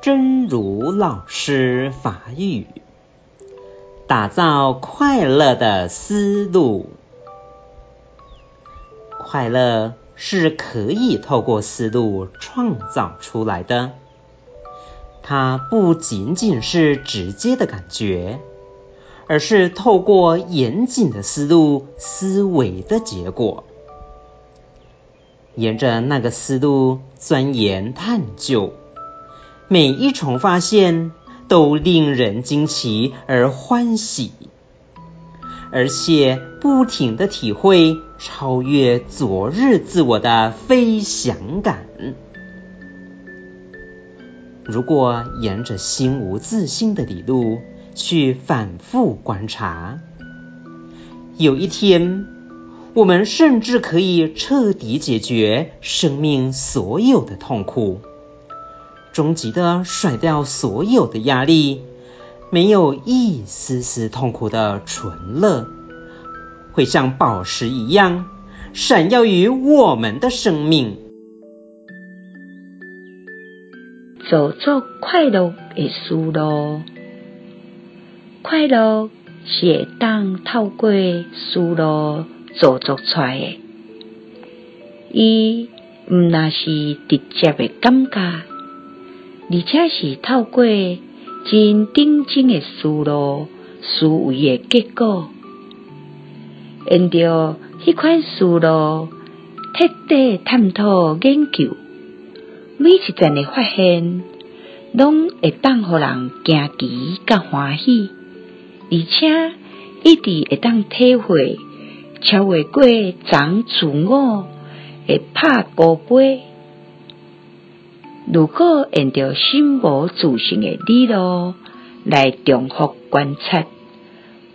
真如老师法语，打造快乐的思路。快乐是可以透过思路创造出来的，它不仅仅是直接的感觉，而是透过严谨的思路思维的结果。沿着那个思路钻研探究。每一重发现都令人惊奇而欢喜，而且不停地体会超越昨日自我的飞翔感。如果沿着心无自性的理路去反复观察，有一天，我们甚至可以彻底解决生命所有的痛苦。终极的甩掉所有的压力，没有一丝丝痛苦的纯乐，会像宝石一样闪耀于我们的生命。走出快乐的思路，快乐是会当透过思路走出来的，伊毋那是直接的感觉。而且是透过真认真的思路思维的结果，沿着迄款思路彻底探讨研究，每一阵的发现，拢会当互人惊奇甲欢喜，而且一直会当体会超越过长自我会拍高杯。如果沿着心无自性的理路来重复观察，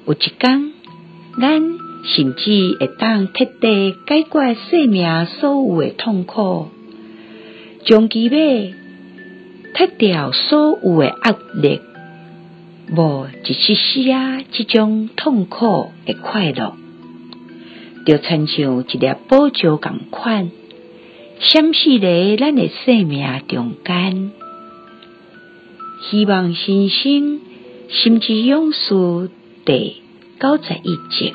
有一天，咱甚至会当彻底解决生命所有的痛苦，终极要脱掉所有的压力，无一丝丝仔这种痛苦的快乐，就亲像一粒宝石共款。闪烁在咱的生命中间，希望新生心之勇士第九十一集。